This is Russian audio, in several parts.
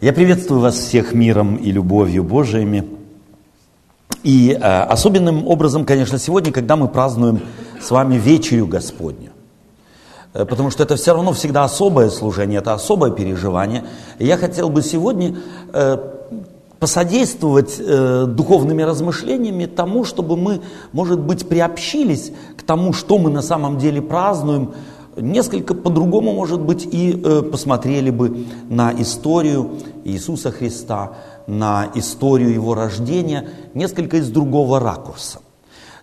Я приветствую вас всех миром и любовью Божиими. И э, особенным образом, конечно, сегодня, когда мы празднуем с вами вечерю Господню. Э, потому что это все равно всегда особое служение, это особое переживание. И я хотел бы сегодня э, посодействовать э, духовными размышлениями тому, чтобы мы, может быть, приобщились к тому, что мы на самом деле празднуем, несколько по-другому, может быть, и э, посмотрели бы на историю Иисуса Христа, на историю Его рождения, несколько из другого ракурса.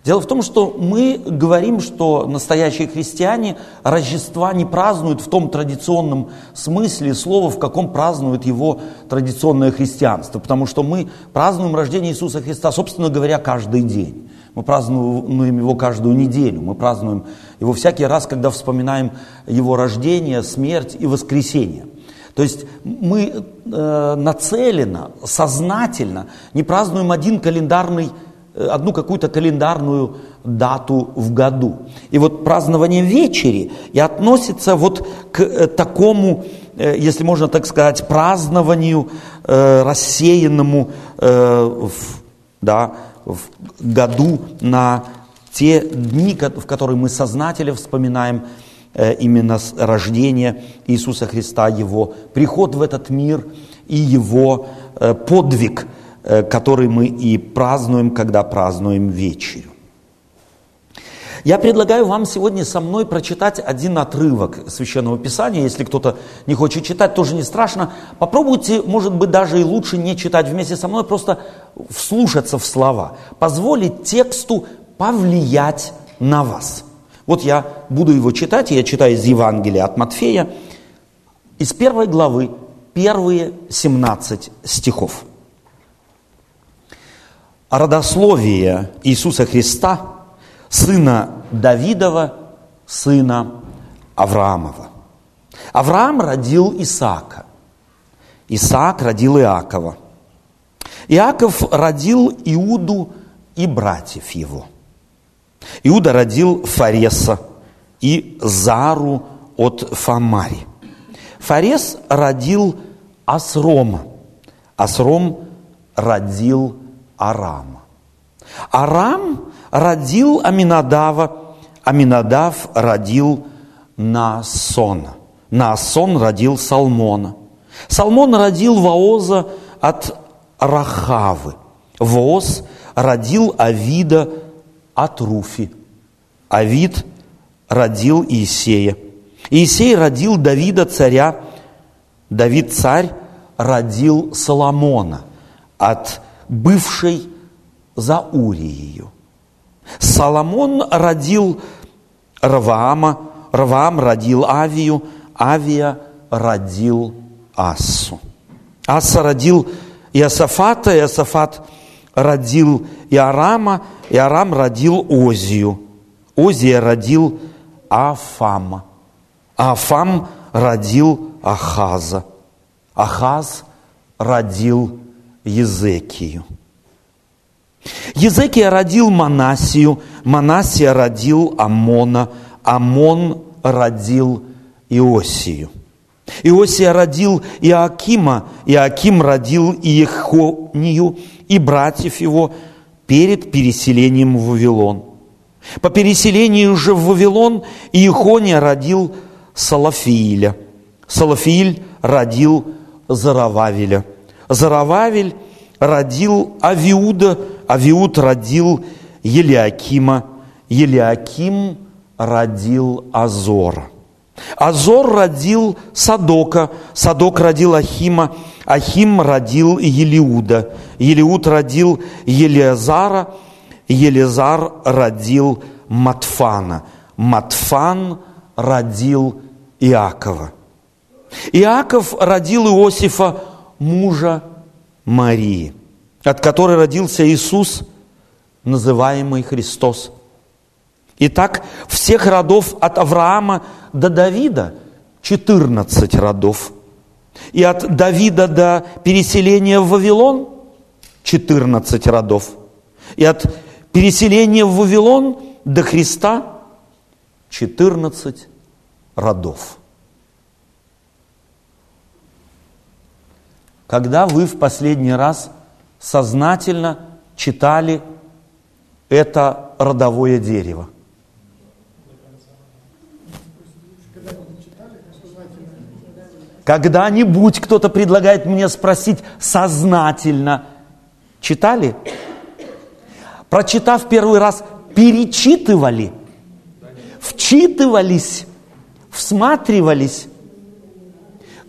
Дело в том, что мы говорим, что настоящие христиане Рождества не празднуют в том традиционном смысле слова, в каком празднует его традиционное христианство, потому что мы празднуем рождение Иисуса Христа, собственно говоря, каждый день. Мы празднуем его каждую неделю, мы празднуем его всякий раз, когда вспоминаем его рождение, смерть и воскресение. То есть мы э, нацеленно, сознательно не празднуем один календарный Э, одну какую-то календарную дату в году. И вот празднование вечери и относится вот к э, такому, э, если можно так сказать, празднованию рассеянному в, да, в году на те дни, в которые мы сознательно вспоминаем именно рождение Иисуса Христа, Его приход в этот мир и Его подвиг – Э, который мы и празднуем, когда празднуем вечерю. Я предлагаю вам сегодня со мной прочитать один отрывок Священного Писания. Если кто-то не хочет читать, тоже не страшно. Попробуйте, может быть, даже и лучше не читать вместе со мной, просто вслушаться в слова. Позволить тексту повлиять на вас. Вот я буду его читать, я читаю из Евангелия от Матфея, из первой главы, первые 17 стихов родословие Иисуса Христа, сына Давидова, сына Авраамова. Авраам родил Исаака. Исаак родил Иакова. Иаков родил Иуду и братьев его. Иуда родил Фареса и Зару от Фамари. Фарес родил Асрома. Асром родил Арама. Арам родил Аминадава, Аминадав родил Наасона. Наасон родил Салмона. Салмон родил Вооза от Рахавы. Вооз родил Авида от Руфи. Авид родил Иисея. Иисей родил Давида царя. Давид царь родил Соломона от бывшей Заурией. Соломон родил Раваама, Раваам родил Авию, Авия родил Асу. Аса родил Иосафата, Иосафат родил Иорама, Иорам родил Озию. Озия родил Афама. Афам родил Ахаза. Ахаз родил Езекию. Езекия родил Манасию, Манасия родил Амона, Амон родил Иосию. Иосия родил Иакима, Иаким родил Иехонию и братьев его перед переселением в Вавилон. По переселению же в Вавилон Иехония родил Салафииля. Салафииль родил Зарававеля – Зарававель родил Авиуда, Авиуд родил Елиакима, Елиаким родил Азора. Азор родил Садока, Садок родил Ахима, Ахим родил Елиуда, Елиуд родил Елиазара, Елизар родил Матфана, Матфан родил Иакова. Иаков родил Иосифа мужа Марии, от которой родился Иисус, называемый Христос. Итак, всех родов от Авраама до Давида 14 родов. И от Давида до переселения в Вавилон 14 родов. И от переселения в Вавилон до Христа 14 родов. когда вы в последний раз сознательно читали это родовое дерево? Когда-нибудь кто-то предлагает мне спросить сознательно. Читали? Прочитав первый раз, перечитывали, вчитывались, всматривались.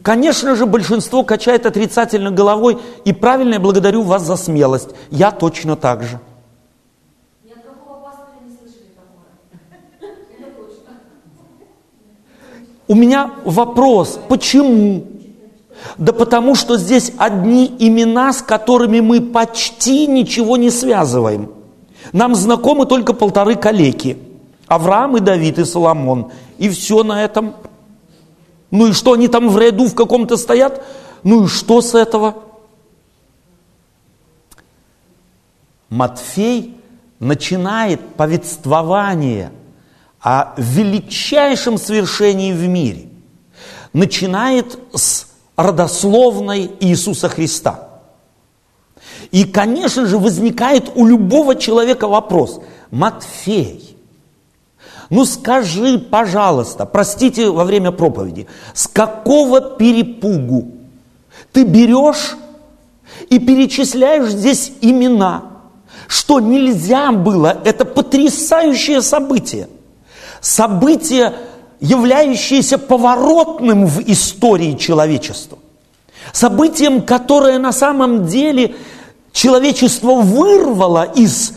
Конечно же, большинство качает отрицательно головой, и правильно я благодарю вас за смелость. Я точно так же. У меня вопрос, почему? Да потому что здесь одни имена, с которыми мы почти ничего не связываем. Нам знакомы только полторы калеки. Авраам и Давид и Соломон. И все на этом. Ну и что, они там в ряду в каком-то стоят? Ну и что с этого? Матфей начинает повествование – о величайшем свершении в мире, начинает с родословной Иисуса Христа. И, конечно же, возникает у любого человека вопрос, Матфей, ну скажи, пожалуйста, простите во время проповеди, с какого перепугу ты берешь и перечисляешь здесь имена, что нельзя было, это потрясающее событие – событие, являющееся поворотным в истории человечества. Событием, которое на самом деле человечество вырвало из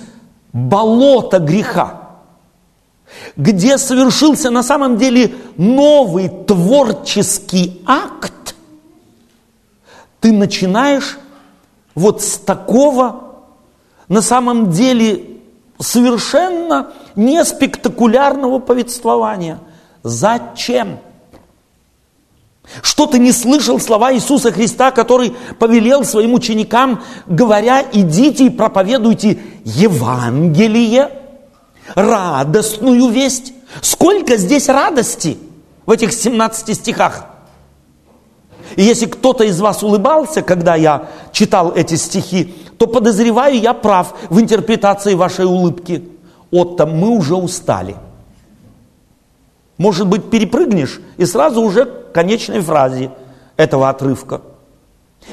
болота греха где совершился на самом деле новый творческий акт, ты начинаешь вот с такого на самом деле совершенно не спектакулярного повествования. Зачем? Что ты не слышал слова Иисуса Христа, который повелел своим ученикам, говоря, идите и проповедуйте Евангелие, радостную весть. Сколько здесь радости в этих 17 стихах? И если кто-то из вас улыбался, когда я читал эти стихи, то подозреваю, я прав в интерпретации вашей улыбки. Отто, мы уже устали. Может быть, перепрыгнешь и сразу уже к конечной фразе этого отрывка.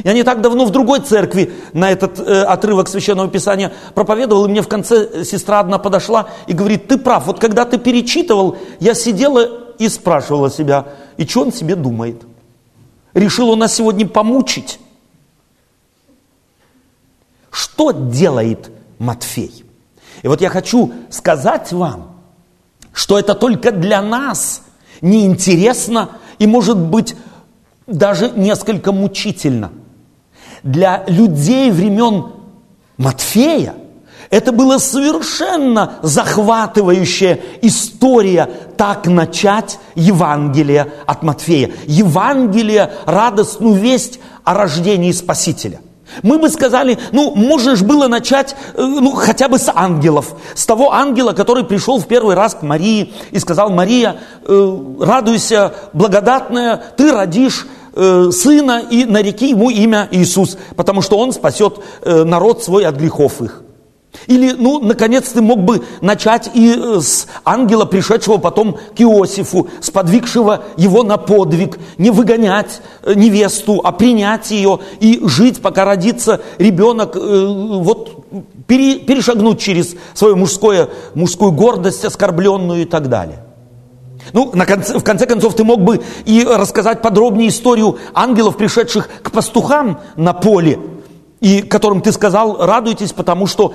Я не так давно в другой церкви на этот э, отрывок Священного Писания проповедовал, и мне в конце сестра одна подошла и говорит, ты прав, вот когда ты перечитывал, я сидела и спрашивала себя, и что он себе думает? Решил он нас сегодня помучить? Что делает Матфей? И вот я хочу сказать вам, что это только для нас неинтересно и может быть даже несколько мучительно. Для людей времен Матфея это была совершенно захватывающая история так начать Евангелие от Матфея. Евангелие, радостную весть о рождении Спасителя. Мы бы сказали, ну, можешь было начать, э, ну, хотя бы с ангелов, с того ангела, который пришел в первый раз к Марии и сказал, Мария, э, радуйся, благодатная, ты родишь э, сына и нареки ему имя Иисус, потому что он спасет народ свой от грехов их. Или, ну, наконец, ты мог бы начать и э, с ангела, пришедшего потом к Иосифу, сподвигшего его на подвиг, не выгонять э, невесту, а принять ее и жить, пока родится ребенок, э, вот перешагнуть через свою мужское, мужскую гордость оскорбленную и так далее. Ну, на конце, в конце концов, ты мог бы и рассказать подробнее историю ангелов, пришедших к пастухам на поле, и которым ты сказал, радуйтесь, потому что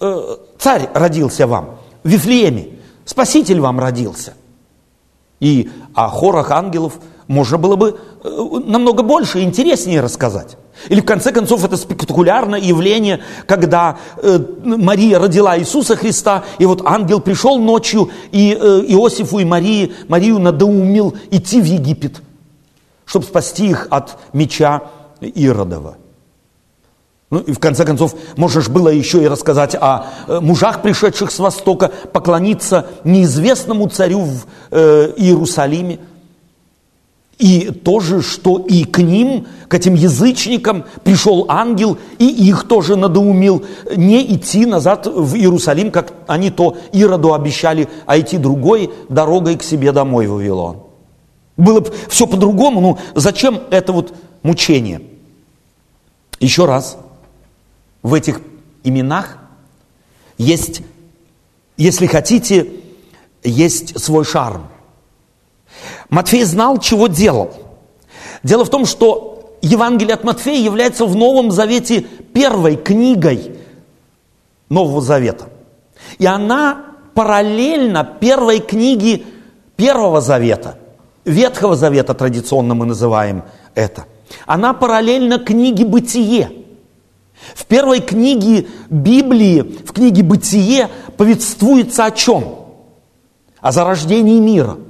Э, царь родился вам в Вифлееме, Спаситель вам родился. И о хорах ангелов можно было бы э, намного больше, интереснее рассказать. Или в конце концов это спектакулярное явление, когда э, Мария родила Иисуса Христа, и вот ангел пришел ночью, и э, Иосифу и Марии, Марию надоумил идти в Египет, чтобы спасти их от меча Иродова. Ну и в конце концов, можешь было еще и рассказать о э, мужах, пришедших с Востока, поклониться неизвестному царю в э, Иерусалиме. И то же, что и к ним, к этим язычникам, пришел ангел, и их тоже надоумил не идти назад в Иерусалим, как они то Ироду обещали, а идти другой дорогой к себе домой в Вавилон. Было бы все по-другому, ну зачем это вот мучение? Еще раз, в этих именах есть, если хотите, есть свой шарм. Матфей знал, чего делал. Дело в том, что Евангелие от Матфея является в Новом Завете первой книгой Нового Завета. И она параллельно первой книге Первого Завета, Ветхого Завета традиционно мы называем это. Она параллельно книге «Бытие». В первой книге Библии, в книге «Бытие» повествуется о чем? О зарождении мира –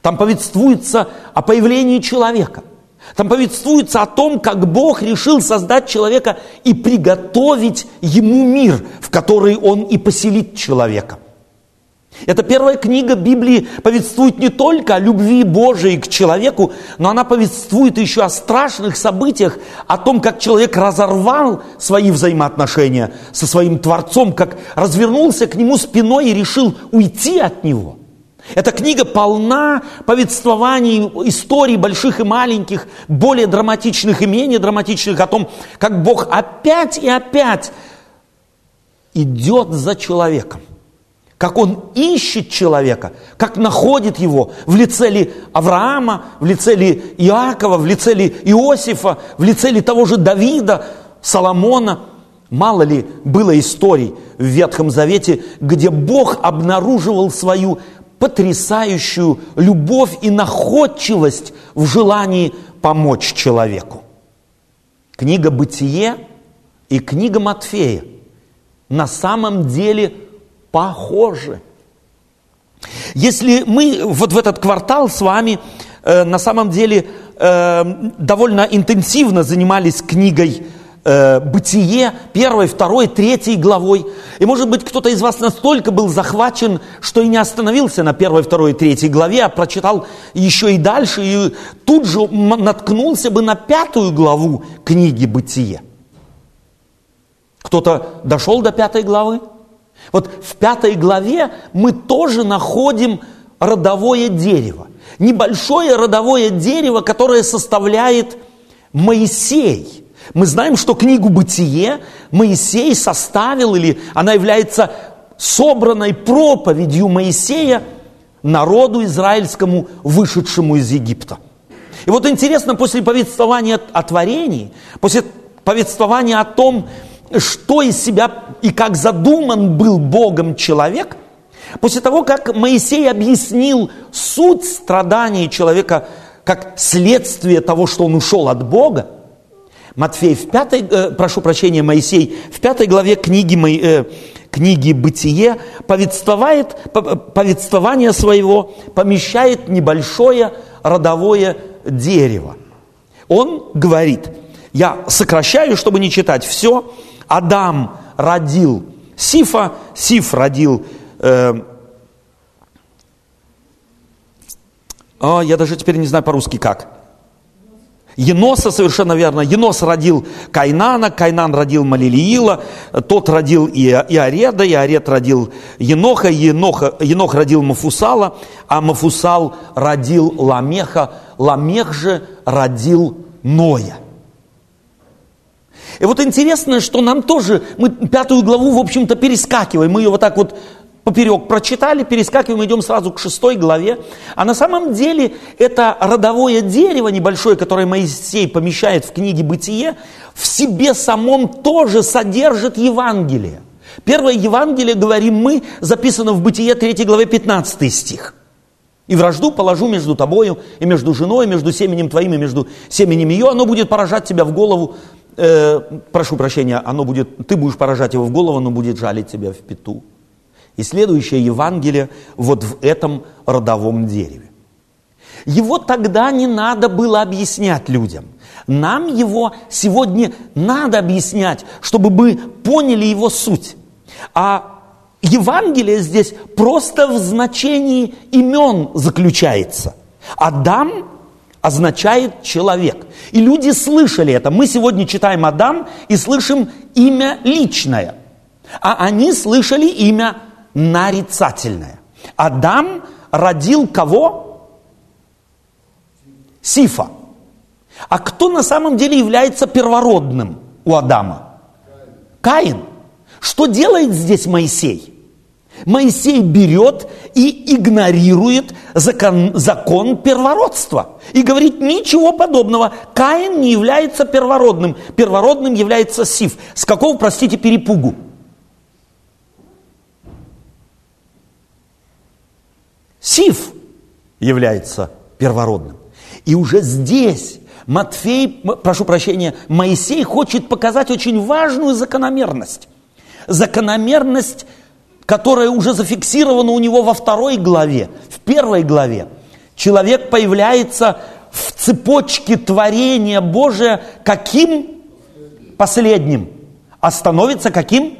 там повествуется о появлении человека. Там повествуется о том, как Бог решил создать человека и приготовить ему мир, в который он и поселит человека. Эта первая книга Библии повествует не только о любви Божией к человеку, но она повествует еще о страшных событиях, о том, как человек разорвал свои взаимоотношения со своим Творцом, как развернулся к нему спиной и решил уйти от него – эта книга полна повествований, историй больших и маленьких, более драматичных и менее драматичных, о том, как Бог опять и опять идет за человеком. Как он ищет человека, как находит его в лице ли Авраама, в лице ли Иакова, в лице ли Иосифа, в лице ли того же Давида, Соломона. Мало ли было историй в Ветхом Завете, где Бог обнаруживал свою потрясающую любовь и находчивость в желании помочь человеку. Книга «Бытие» и книга Матфея на самом деле похожи. Если мы вот в этот квартал с вами э, на самом деле э, довольно интенсивно занимались книгой э, бытие первой, второй, третьей главой. И может быть кто-то из вас настолько был захвачен, что и не остановился на первой, второй, третьей главе, а прочитал еще и дальше, и тут же наткнулся бы на пятую главу книги бытие. Кто-то дошел до пятой главы? Вот в пятой главе мы тоже находим родовое дерево. Небольшое родовое дерево, которое составляет Моисей – мы знаем, что книгу «Бытие» Моисей составил, или она является собранной проповедью Моисея народу израильскому, вышедшему из Египта. И вот интересно, после повествования о творении, после повествования о том, что из себя и как задуман был Богом человек, после того, как Моисей объяснил суть страданий человека как следствие того, что он ушел от Бога, Матфей в пятой, э, прошу прощения, Моисей в пятой главе книги, э, книги «Бытие» повествовает, повествование своего помещает небольшое родовое дерево. Он говорит, я сокращаю, чтобы не читать все, Адам родил Сифа, Сиф родил э, о, я даже теперь не знаю по-русски как. Еноса, совершенно верно. Енос родил Кайнана, Кайнан родил Малилиила, тот родил Иареда, Иаред родил Еноха, Еноха, Енох родил Мафусала, а Мафусал родил Ламеха, Ламех же родил Ноя. И вот интересно, что нам тоже, мы пятую главу, в общем-то, перескакиваем, мы ее вот так вот поперек прочитали, перескакиваем, идем сразу к шестой главе. А на самом деле это родовое дерево небольшое, которое Моисей помещает в книге «Бытие», в себе самом тоже содержит Евангелие. Первое Евангелие, говорим мы, записано в Бытие 3 главе 15 стих. «И вражду положу между тобою и между женой, между семенем твоим и между семенем ее, оно будет поражать тебя в голову, э, прошу прощения, оно будет, ты будешь поражать его в голову, оно будет жалить тебя в пету». И следующее Евангелие вот в этом родовом дереве. Его тогда не надо было объяснять людям. Нам его сегодня надо объяснять, чтобы мы поняли его суть. А Евангелие здесь просто в значении имен заключается. Адам означает человек. И люди слышали это. Мы сегодня читаем Адам и слышим имя личное. А они слышали имя нарицательное. Адам родил кого? Сифа. А кто на самом деле является первородным у Адама? Каин. Что делает здесь Моисей? Моисей берет и игнорирует закон, закон первородства. И говорит, ничего подобного. Каин не является первородным. Первородным является Сиф. С какого, простите, перепугу? Сиф является первородным. И уже здесь Матфей, прошу прощения, Моисей хочет показать очень важную закономерность. Закономерность которое уже зафиксировано у него во второй главе, в первой главе. Человек появляется в цепочке творения Божия каким последним, а становится каким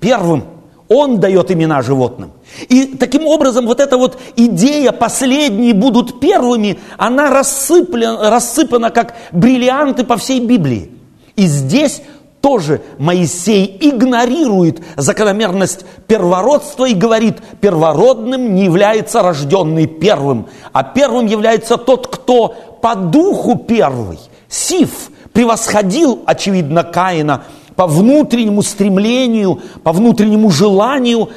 первым. Он дает имена животным. И таким образом вот эта вот идея «последние будут первыми», она рассыпана, рассыпана как бриллианты по всей Библии. И здесь тоже Моисей игнорирует закономерность первородства и говорит, первородным не является рожденный первым, а первым является тот, кто по духу первый. Сиф превосходил, очевидно, Каина по внутреннему стремлению, по внутреннему желанию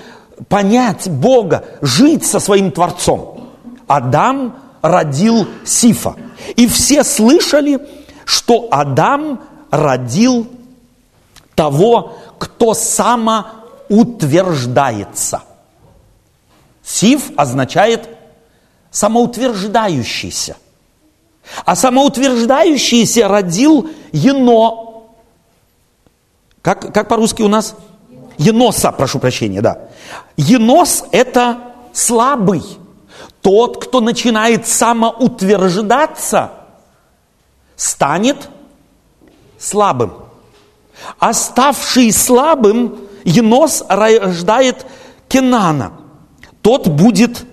понять Бога, жить со своим Творцом. Адам родил Сифа. И все слышали, что Адам родил того, кто самоутверждается. Сив означает самоутверждающийся. А самоутверждающийся родил Ено. Как, как по-русски у нас? Еноса, прошу прощения, да. Енос – это слабый. Тот, кто начинает самоутверждаться, станет слабым. Оставший слабым, Енос рождает Кенана. Тот будет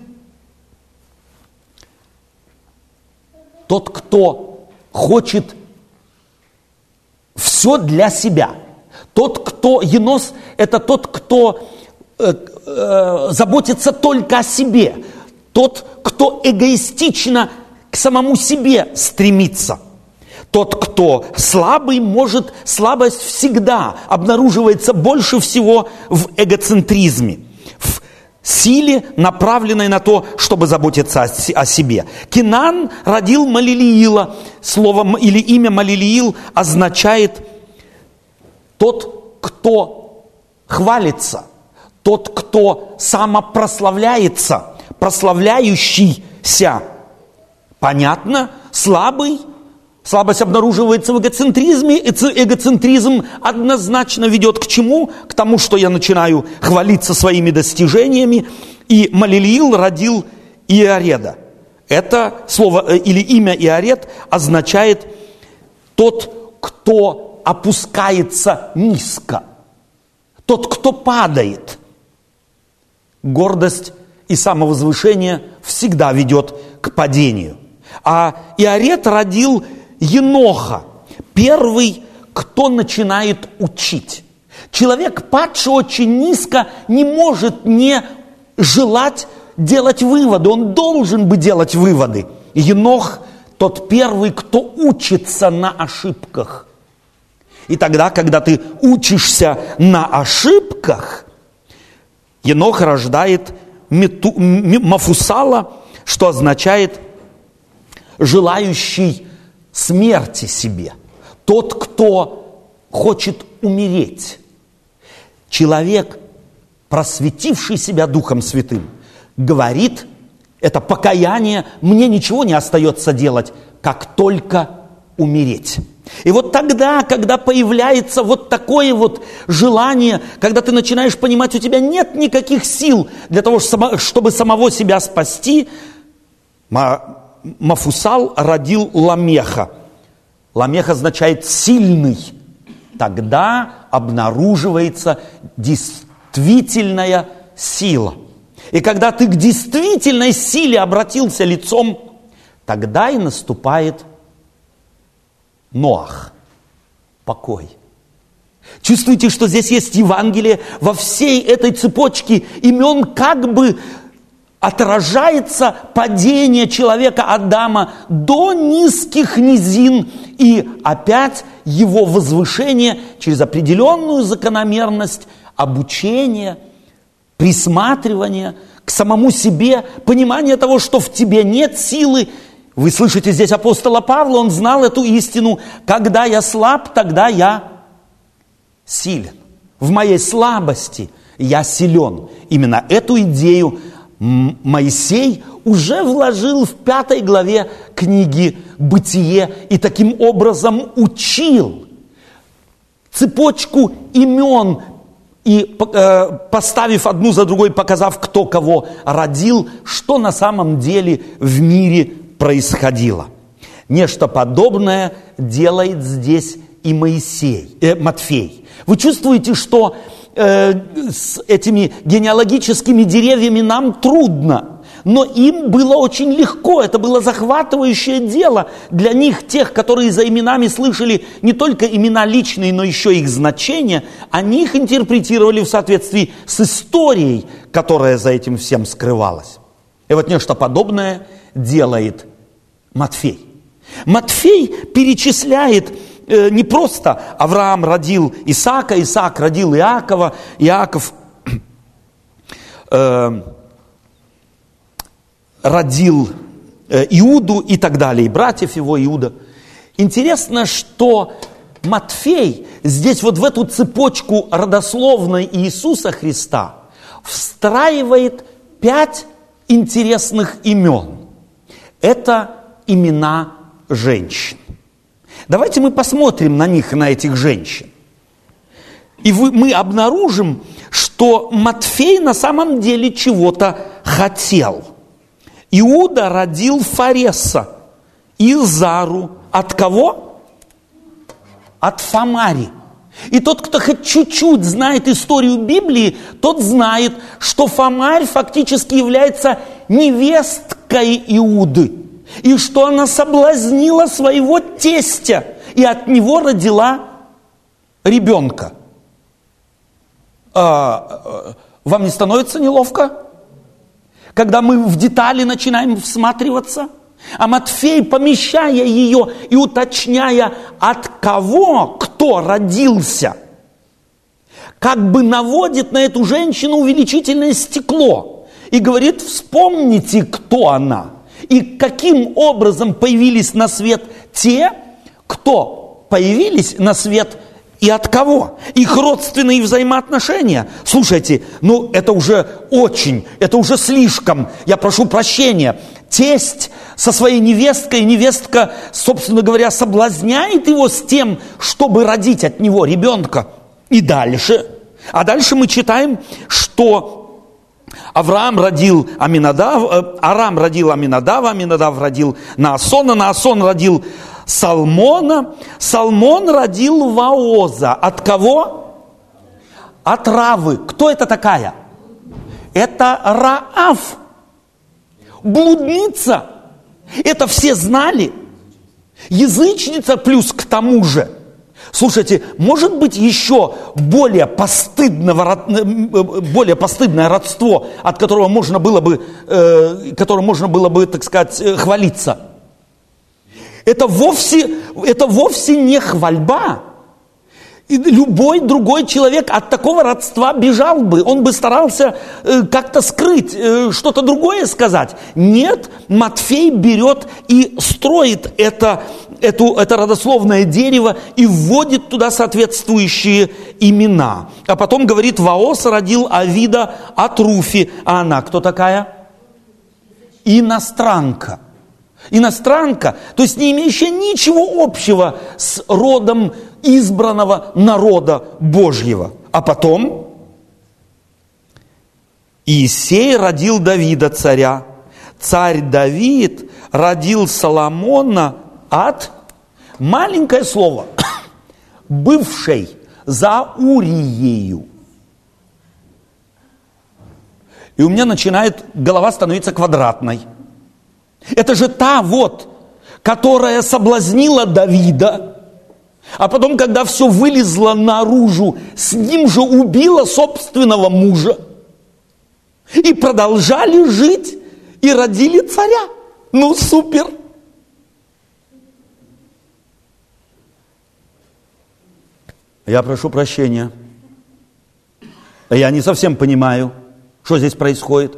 тот, кто хочет все для себя. Тот, кто, Енос, это тот, кто э, э, заботится только о себе. Тот, кто эгоистично к самому себе стремится – тот, кто слабый, может, слабость всегда обнаруживается больше всего в эгоцентризме, в силе, направленной на то, чтобы заботиться о себе. Кинан родил Малилиила. Слово или имя Малилиил означает тот, кто хвалится, тот, кто самопрославляется, прославляющийся. Понятно? Слабый – Слабость обнаруживается в эгоцентризме, эгоцентризм однозначно ведет к чему? К тому, что я начинаю хвалиться своими достижениями, и Малилиил родил Иореда. Это слово э, или имя Иоред означает тот, кто опускается низко, тот, кто падает. Гордость и самовозвышение всегда ведет к падению. А Иорет родил Еноха, первый, кто начинает учить. Человек, падший очень низко, не может не желать делать выводы. Он должен бы делать выводы. Енох тот первый, кто учится на ошибках. И тогда, когда ты учишься на ошибках, Енох рождает мету, Мафусала, что означает желающий смерти себе. Тот, кто хочет умереть. Человек, просветивший себя Духом Святым, говорит, это покаяние, мне ничего не остается делать, как только умереть. И вот тогда, когда появляется вот такое вот желание, когда ты начинаешь понимать, у тебя нет никаких сил для того, чтобы самого себя спасти, Мафусал родил Ламеха. Ламех означает сильный. Тогда обнаруживается действительная сила. И когда ты к действительной силе обратился лицом, тогда и наступает Ноах, покой. Чувствуете, что здесь есть Евангелие во всей этой цепочке имен, как бы отражается падение человека Адама до низких низин и опять его возвышение через определенную закономерность обучения, присматривания к самому себе, понимание того, что в тебе нет силы. Вы слышите здесь апостола Павла, он знал эту истину. Когда я слаб, тогда я силен. В моей слабости я силен. Именно эту идею Моисей уже вложил в пятой главе книги «Бытие» и таким образом учил цепочку имен и э, поставив одну за другой, показав, кто кого родил, что на самом деле в мире происходило. Нечто подобное делает здесь и Моисей, э, Матфей. Вы чувствуете, что э, с этими генеалогическими деревьями нам трудно. Но им было очень легко, это было захватывающее дело для них, тех, которые за именами слышали не только имена личные, но еще их значения, они их интерпретировали в соответствии с историей, которая за этим всем скрывалась. И вот нечто подобное делает Матфей. Матфей перечисляет Э, не просто Авраам родил Исаака, Исаак родил Иакова, Иаков э, родил э, Иуду и так далее, и братьев его Иуда. Интересно, что Матфей здесь вот в эту цепочку родословной Иисуса Христа встраивает пять интересных имен. Это имена женщин. Давайте мы посмотрим на них, на этих женщин. И вы, мы обнаружим, что Матфей на самом деле чего-то хотел. Иуда родил Фареса и Зару. От кого? От Фамари. И тот, кто хоть чуть-чуть знает историю Библии, тот знает, что Фомарь фактически является невесткой Иуды и что она соблазнила своего тестя и от него родила ребенка. А, а, вам не становится неловко? Когда мы в детали начинаем всматриваться? А Матфей, помещая ее и уточняя, от кого кто родился, как бы наводит на эту женщину увеличительное стекло и говорит, вспомните, кто она – и каким образом появились на свет те, кто появились на свет и от кого? Их родственные взаимоотношения. Слушайте, ну это уже очень, это уже слишком. Я прошу прощения. Тесть со своей невесткой, невестка, собственно говоря, соблазняет его с тем, чтобы родить от него ребенка. И дальше. А дальше мы читаем, что Авраам родил Аминадав, э, Арам родил Аминадава, Аминадав родил Наасона, Наасон родил Салмона, Салмон родил Ваоза. От кого? От Равы. Кто это такая? Это Раав, блудница. Это все знали. Язычница плюс к тому же – Слушайте, может быть еще более, постыдного, более постыдное родство, от которого можно было бы, э, которым можно было бы, так сказать, э, хвалиться? Это вовсе, это вовсе не хвальба. И любой другой человек от такого родства бежал бы, он бы старался э, как-то скрыть, что-то другое сказать. Нет, Матфей берет и строит это, эту, это родословное дерево и вводит туда соответствующие имена. А потом говорит, Ваос родил Авида от Руфи. А она кто такая? Иностранка. Иностранка, то есть не имеющая ничего общего с родом избранного народа Божьего. А потом Иисей родил Давида царя. Царь Давид родил Соломона от, маленькое слово, бывшей за Уриею. И у меня начинает голова становиться квадратной. Это же та вот, которая соблазнила Давида, а потом, когда все вылезло наружу, с ним же убила собственного мужа. И продолжали жить, и родили царя. Ну, супер! Я прошу прощения. Я не совсем понимаю, что здесь происходит.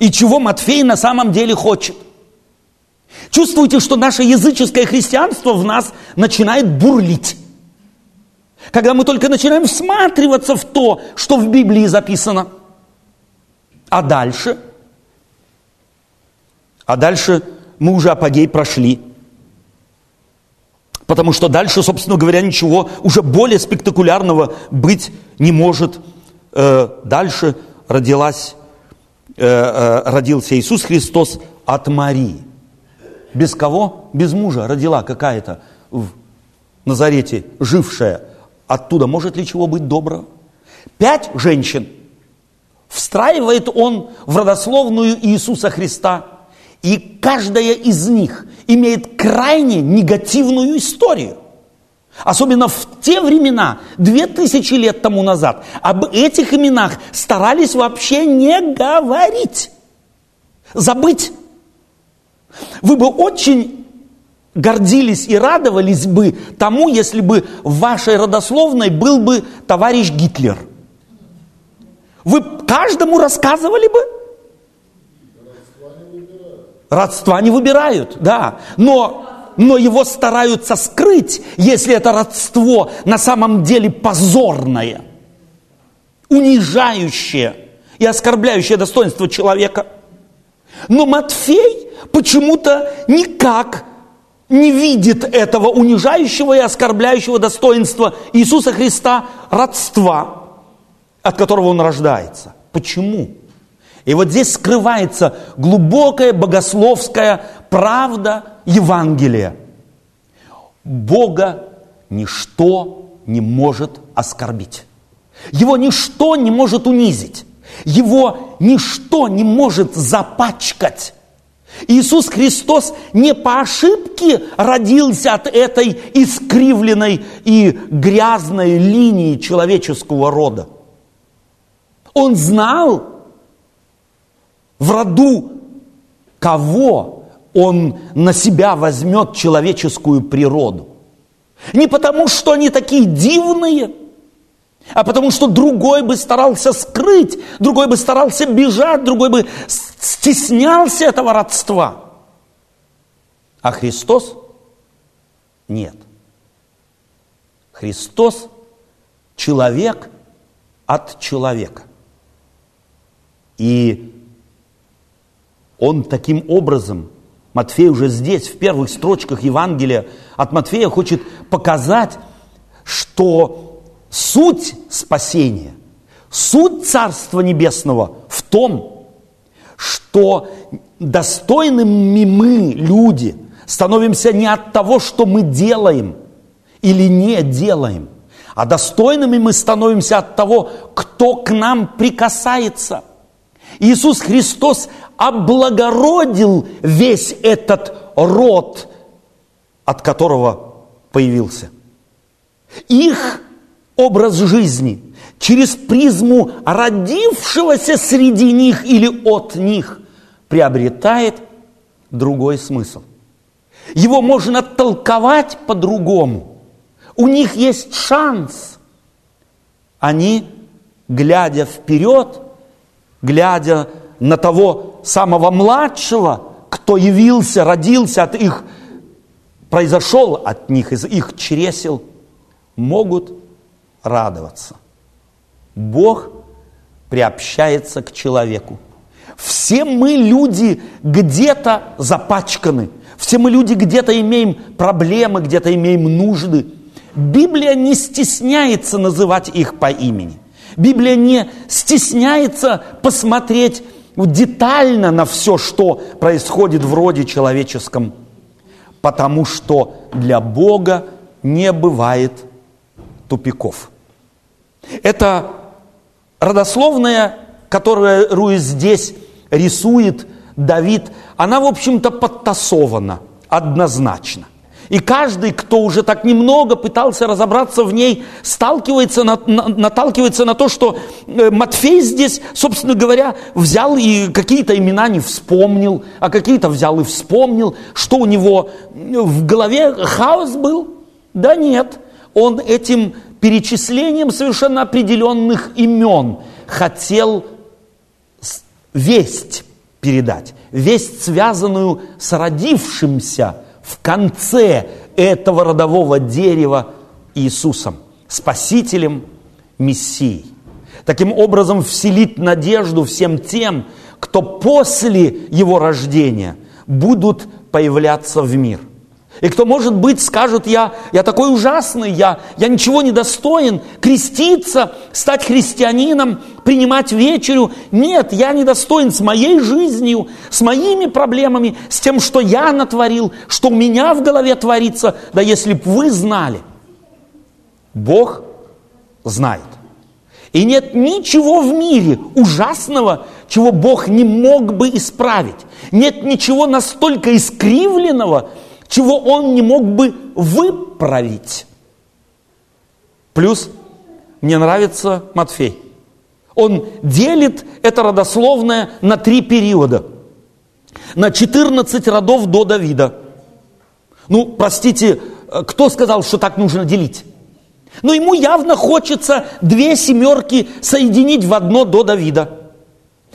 И чего Матфей на самом деле хочет. Чувствуете, что наше языческое христианство в нас начинает бурлить. Когда мы только начинаем всматриваться в то, что в Библии записано. А дальше? А дальше мы уже апогей прошли. Потому что дальше, собственно говоря, ничего уже более спектакулярного быть не может. Э, дальше родилась, э, э, родился Иисус Христос от Марии. Без кого? Без мужа родила какая-то в Назарете жившая. Оттуда может ли чего быть доброго? Пять женщин встраивает он в родословную Иисуса Христа. И каждая из них имеет крайне негативную историю. Особенно в те времена, две тысячи лет тому назад, об этих именах старались вообще не говорить, забыть. Вы бы очень гордились и радовались бы тому, если бы в вашей родословной был бы товарищ Гитлер. Вы каждому рассказывали бы? Родства не выбирают, да. Но, но его стараются скрыть, если это родство на самом деле позорное, унижающее и оскорбляющее достоинство человека. Но Матфей почему-то никак не видит этого унижающего и оскорбляющего достоинства Иисуса Христа родства, от которого он рождается. Почему? И вот здесь скрывается глубокая богословская правда Евангелия. Бога ничто не может оскорбить. Его ничто не может унизить. Его ничто не может запачкать. Иисус Христос не по ошибке родился от этой искривленной и грязной линии человеческого рода. Он знал, в роду кого он на себя возьмет человеческую природу. Не потому, что они такие дивные, а потому что другой бы старался скрыть, другой бы старался бежать, другой бы стеснялся этого родства. А Христос нет. Христос человек от человека. И он таким образом, Матфей уже здесь, в первых строчках Евангелия от Матфея хочет показать, что суть спасения, суть Царства Небесного в том, что достойными мы, люди, становимся не от того, что мы делаем или не делаем, а достойными мы становимся от того, кто к нам прикасается. Иисус Христос облагородил весь этот род, от которого появился. Их образ жизни через призму родившегося среди них или от них приобретает другой смысл. Его можно толковать по-другому. У них есть шанс. Они, глядя вперед, глядя на того самого младшего, кто явился, родился от их, произошел от них, из их чресел, могут радоваться. Бог приобщается к человеку. Все мы люди где-то запачканы. Все мы люди где-то имеем проблемы, где-то имеем нужды. Библия не стесняется называть их по имени. Библия не стесняется посмотреть детально на все, что происходит в роде человеческом, потому что для Бога не бывает тупиков. Это родословная, которую здесь рисует Давид, она, в общем-то, подтасована однозначно. И каждый, кто уже так немного пытался разобраться в ней, сталкивается на, на, наталкивается на то, что э, Матфей здесь, собственно говоря, взял и какие-то имена не вспомнил, а какие-то взял и вспомнил, что у него в голове хаос был. Да нет, он этим перечислением совершенно определенных имен хотел весть передать, весть, связанную с родившимся в конце этого родового дерева Иисусом, Спасителем, Мессией. Таким образом, вселит надежду всем тем, кто после его рождения будут появляться в мир. И кто, может быть, скажет, я, я такой ужасный, я, я ничего не достоин, креститься, стать христианином, принимать вечерю. Нет, я не достоин с моей жизнью, с моими проблемами, с тем, что я натворил, что у меня в голове творится. Да если бы вы знали, Бог знает. И нет ничего в мире ужасного, чего Бог не мог бы исправить. Нет ничего настолько искривленного, чего он не мог бы выправить. Плюс мне нравится Матфей. Он делит это родословное на три периода. На 14 родов до Давида. Ну, простите, кто сказал, что так нужно делить? Но ему явно хочется две семерки соединить в одно до Давида.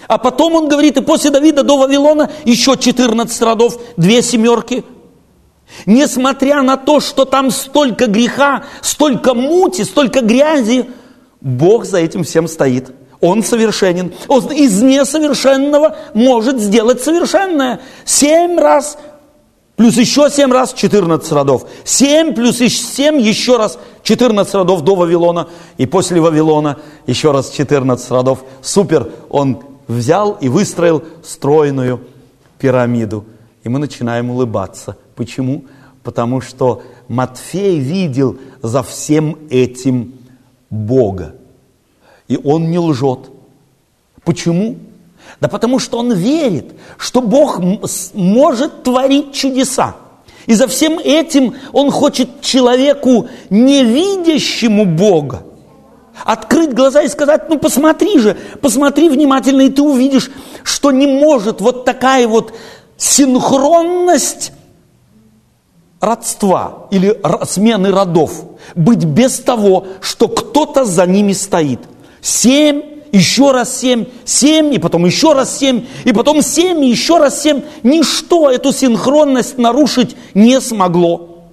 А потом он говорит, и после Давида до Вавилона еще 14 родов, две семерки – Несмотря на то, что там столько греха, столько мути, столько грязи, Бог за этим всем стоит. Он совершенен. Он из несовершенного может сделать совершенное. Семь раз, плюс еще семь раз, четырнадцать родов. Семь плюс семь, еще раз четырнадцать родов до Вавилона. И после Вавилона еще раз четырнадцать родов. Супер! Он взял и выстроил стройную пирамиду. И мы начинаем улыбаться. Почему? Потому что Матфей видел за всем этим Бога. И он не лжет. Почему? Да потому что он верит, что Бог может творить чудеса. И за всем этим он хочет человеку, не видящему Бога, открыть глаза и сказать, ну посмотри же, посмотри внимательно, и ты увидишь, что не может вот такая вот синхронность родства или смены родов быть без того, что кто-то за ними стоит. Семь, еще раз семь, семь, и потом еще раз семь, и потом семь, и еще раз семь. Ничто эту синхронность нарушить не смогло.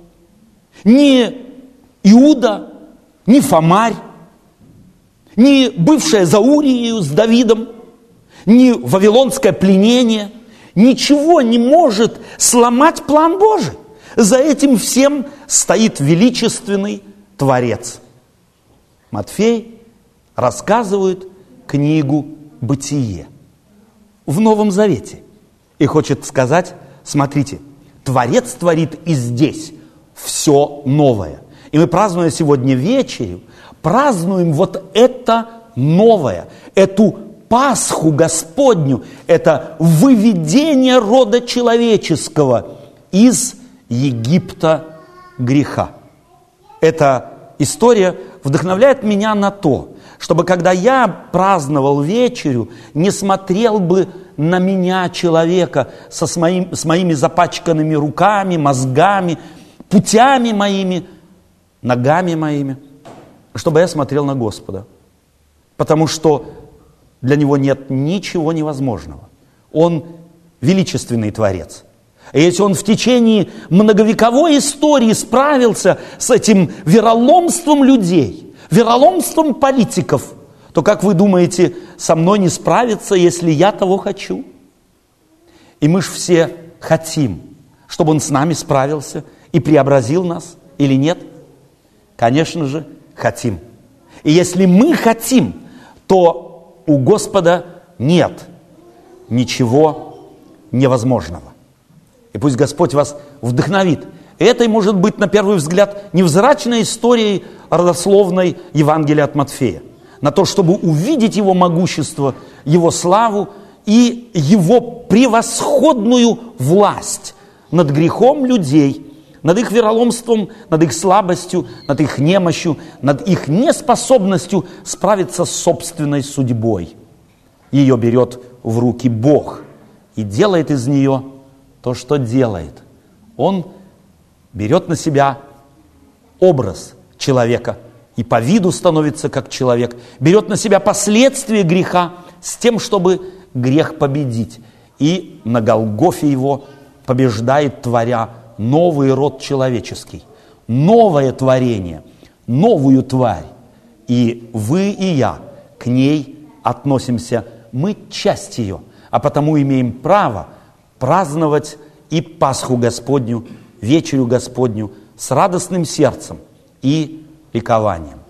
Ни Иуда, ни Фомарь, ни бывшая Заурию с Давидом, ни вавилонское пленение, ничего не может сломать план Божий. За этим всем стоит величественный Творец. Матфей рассказывает книгу «Бытие» в Новом Завете. И хочет сказать, смотрите, Творец творит и здесь все новое. И мы, празднуя сегодня вечерю, празднуем вот это новое, эту Пасху Господню, это выведение рода человеческого из Египта греха. Эта история вдохновляет меня на то, чтобы когда я праздновал вечерю, не смотрел бы на меня человека со с, моим, с моими запачканными руками, мозгами, путями моими, ногами моими, чтобы я смотрел на Господа. Потому что для Него нет ничего невозможного. Он величественный Творец – если он в течение многовековой истории справился с этим вероломством людей, вероломством политиков, то как вы думаете, со мной не справиться, если я того хочу? И мы же все хотим, чтобы он с нами справился и преобразил нас или нет? Конечно же, хотим. И если мы хотим, то у Господа нет ничего невозможного. И пусть Господь вас вдохновит. И это может быть, на первый взгляд, невзрачной историей родословной Евангелия от Матфея. На то, чтобы увидеть Его могущество, Его славу и Его превосходную власть над грехом людей, над их вероломством, над их слабостью, над их немощью, над их неспособностью справиться с собственной судьбой. Ее берет в руки Бог и делает из нее то, что делает. Он берет на себя образ человека и по виду становится как человек, берет на себя последствия греха с тем, чтобы грех победить. И на Голгофе его побеждает, творя новый род человеческий, новое творение, новую тварь. И вы и я к ней относимся, мы часть ее, а потому имеем право праздновать и Пасху Господню, вечерю Господню с радостным сердцем и ликованием.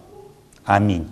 Аминь.